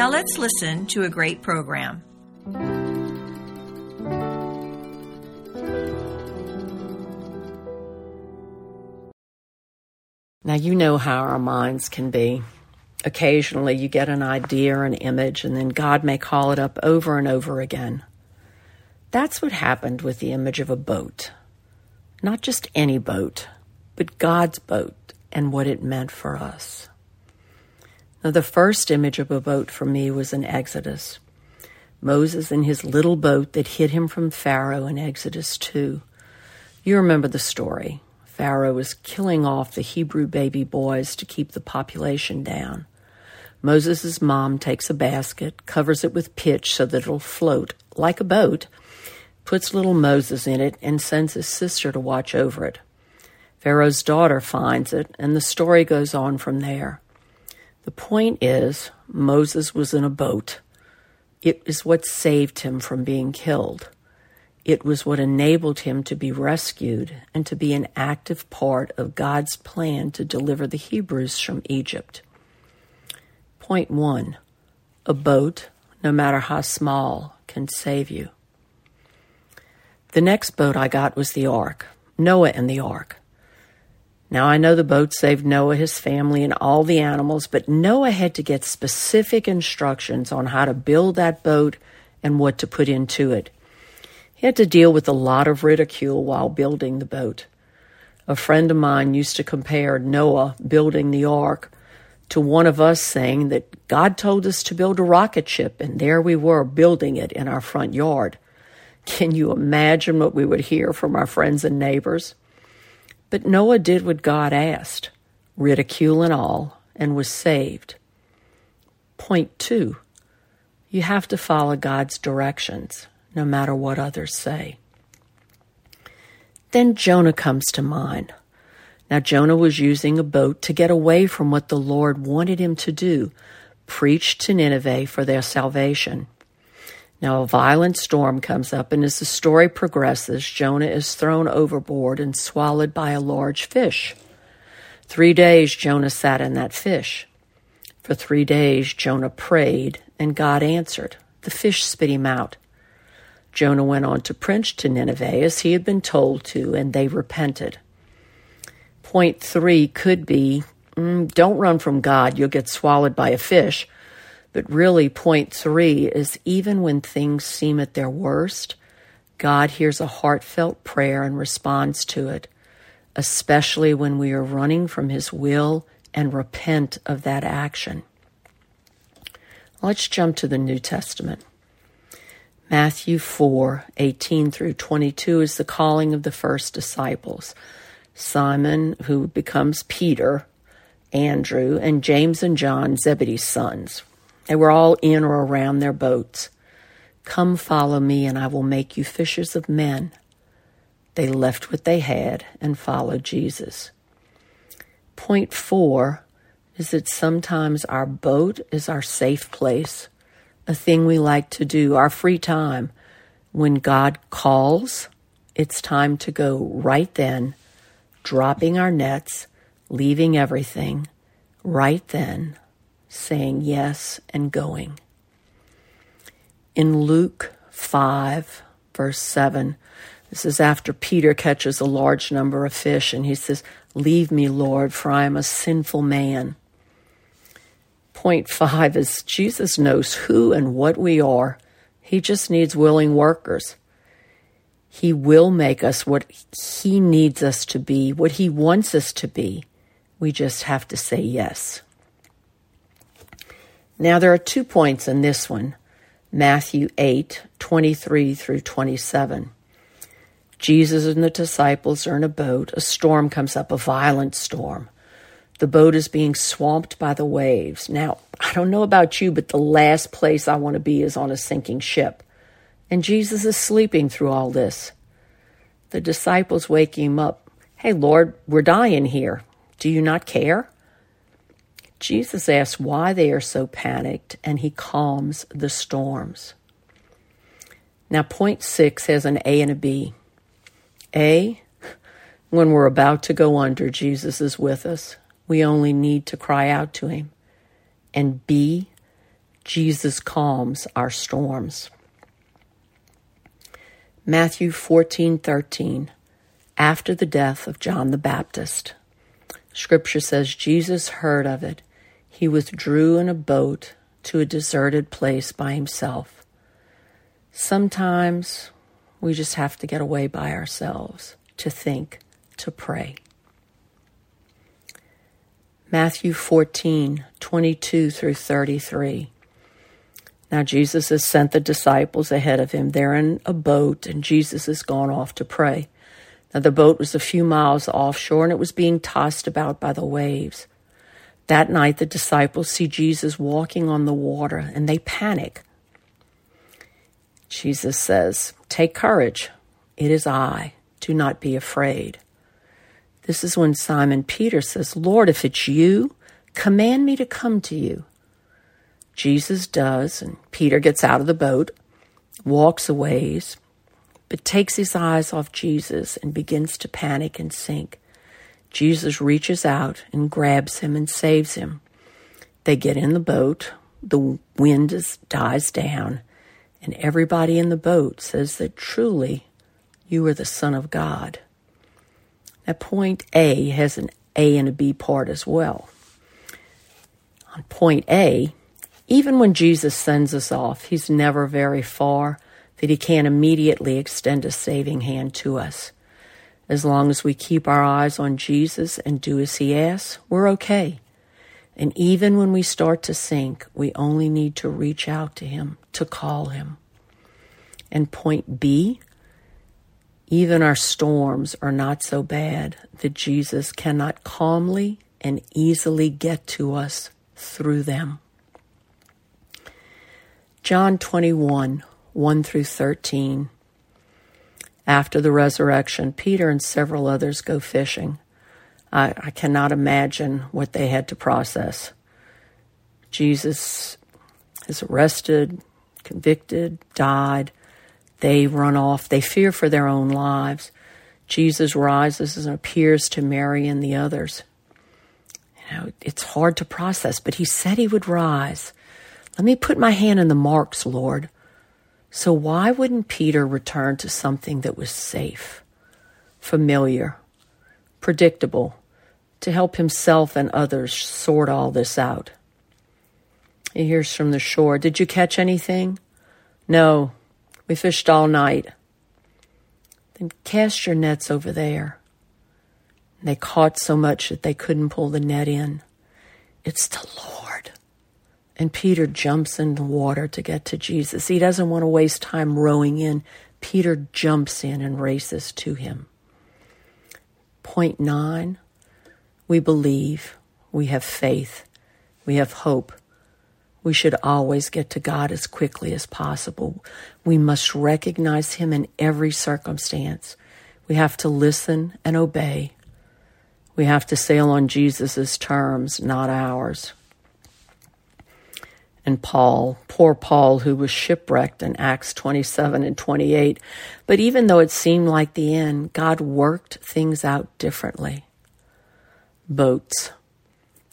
Now let's listen to a great program. Now, you know how our minds can be. Occasionally, you get an idea or an image, and then God may call it up over and over again. That's what happened with the image of a boat. Not just any boat, but God's boat and what it meant for us. Now, the first image of a boat for me was in Exodus. Moses in his little boat that hid him from Pharaoh in Exodus 2. You remember the story. Pharaoh was killing off the Hebrew baby boys to keep the population down. Moses' mom takes a basket, covers it with pitch so that it'll float like a boat, puts little Moses in it, and sends his sister to watch over it. Pharaoh's daughter finds it, and the story goes on from there. The point is, Moses was in a boat. It is what saved him from being killed. It was what enabled him to be rescued and to be an active part of God's plan to deliver the Hebrews from Egypt. Point one a boat, no matter how small, can save you. The next boat I got was the ark, Noah and the ark. Now, I know the boat saved Noah, his family, and all the animals, but Noah had to get specific instructions on how to build that boat and what to put into it. He had to deal with a lot of ridicule while building the boat. A friend of mine used to compare Noah building the ark to one of us saying that God told us to build a rocket ship, and there we were building it in our front yard. Can you imagine what we would hear from our friends and neighbors? But Noah did what God asked, ridicule and all, and was saved. Point two, you have to follow God's directions, no matter what others say. Then Jonah comes to mind. Now, Jonah was using a boat to get away from what the Lord wanted him to do preach to Nineveh for their salvation. Now, a violent storm comes up, and as the story progresses, Jonah is thrown overboard and swallowed by a large fish. Three days Jonah sat in that fish. For three days Jonah prayed, and God answered. The fish spit him out. Jonah went on to preach to Nineveh as he had been told to, and they repented. Point three could be mm, don't run from God, you'll get swallowed by a fish. But really, point three is even when things seem at their worst, God hears a heartfelt prayer and responds to it, especially when we are running from His will and repent of that action. Let's jump to the New Testament. Matthew 4 18 through 22 is the calling of the first disciples. Simon, who becomes Peter, Andrew, and James and John, Zebedee's sons. They were all in or around their boats. Come follow me, and I will make you fishers of men. They left what they had and followed Jesus. Point four is that sometimes our boat is our safe place, a thing we like to do, our free time. When God calls, it's time to go right then, dropping our nets, leaving everything, right then saying yes and going. In Luke 5, verse 7, this is after Peter catches a large number of fish and he says, Leave me, Lord, for I am a sinful man. Point five is Jesus knows who and what we are. He just needs willing workers. He will make us what He needs us to be, what He wants us to be. We just have to say yes. Now, there are two points in this one Matthew 8 23 through 27. Jesus and the disciples are in a boat. A storm comes up, a violent storm. The boat is being swamped by the waves. Now, I don't know about you, but the last place I want to be is on a sinking ship. And Jesus is sleeping through all this. The disciples wake him up. Hey, Lord, we're dying here. Do you not care? Jesus asks why they are so panicked, and he calms the storms. Now, point six has an A and a B. A, when we're about to go under, Jesus is with us. We only need to cry out to him. And B, Jesus calms our storms. Matthew 14:13 After the death of John the Baptist. Scripture says Jesus heard of it. He withdrew in a boat to a deserted place by himself. Sometimes we just have to get away by ourselves to think, to pray. Matthew 14, 22 through 33. Now, Jesus has sent the disciples ahead of him. They're in a boat, and Jesus has gone off to pray. Now, the boat was a few miles offshore, and it was being tossed about by the waves. That night, the disciples see Jesus walking on the water, and they panic. Jesus says, Take courage. It is I. Do not be afraid. This is when Simon Peter says, Lord, if it's you, command me to come to you. Jesus does, and Peter gets out of the boat, walks a ways, but takes his eyes off Jesus and begins to panic and sink. Jesus reaches out and grabs him and saves him. They get in the boat, the wind is, dies down, and everybody in the boat says that truly you are the Son of God. Now, point A has an A and a B part as well. On point A, even when Jesus sends us off, he's never very far that he can't immediately extend a saving hand to us. As long as we keep our eyes on Jesus and do as he asks, we're okay. And even when we start to sink, we only need to reach out to him, to call him. And point B, even our storms are not so bad that Jesus cannot calmly and easily get to us through them. John 21, 1 through 13. After the resurrection, Peter and several others go fishing. I, I cannot imagine what they had to process. Jesus is arrested, convicted, died, they run off. They fear for their own lives. Jesus rises and appears to Mary and the others. You know, it's hard to process, but he said he would rise. Let me put my hand in the marks, Lord. So why wouldn't Peter return to something that was safe, familiar, predictable, to help himself and others sort all this out? He hears from the shore, Did you catch anything? No, we fished all night. Then cast your nets over there. They caught so much that they couldn't pull the net in. It's the Lord. And Peter jumps in the water to get to Jesus. He doesn't want to waste time rowing in. Peter jumps in and races to him. Point nine, we believe, we have faith, we have hope, we should always get to God as quickly as possible. We must recognize Him in every circumstance. We have to listen and obey. We have to sail on Jesus' terms, not ours. And Paul, poor Paul, who was shipwrecked in Acts 27 and 28. But even though it seemed like the end, God worked things out differently. Boats,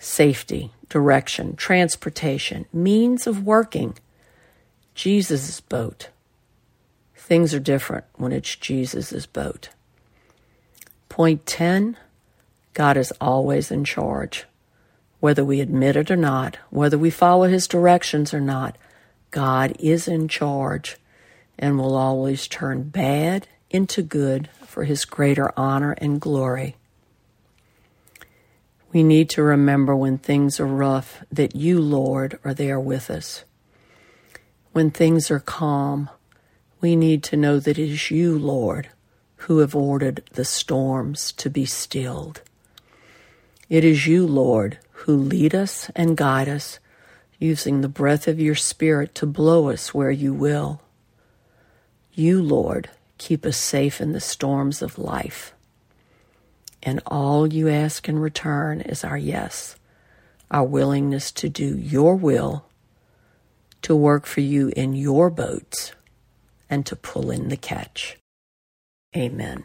safety, direction, transportation, means of working. Jesus' boat. Things are different when it's Jesus' boat. Point 10 God is always in charge. Whether we admit it or not, whether we follow his directions or not, God is in charge and will always turn bad into good for his greater honor and glory. We need to remember when things are rough that you, Lord, are there with us. When things are calm, we need to know that it is you, Lord, who have ordered the storms to be stilled. It is you, Lord, who lead us and guide us, using the breath of your Spirit to blow us where you will. You, Lord, keep us safe in the storms of life. And all you ask in return is our yes, our willingness to do your will, to work for you in your boats, and to pull in the catch. Amen.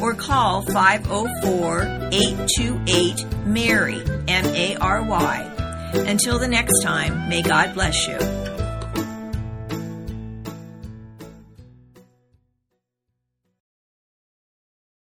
or call 504 828 MARY, M A R Y. Until the next time, may God bless you.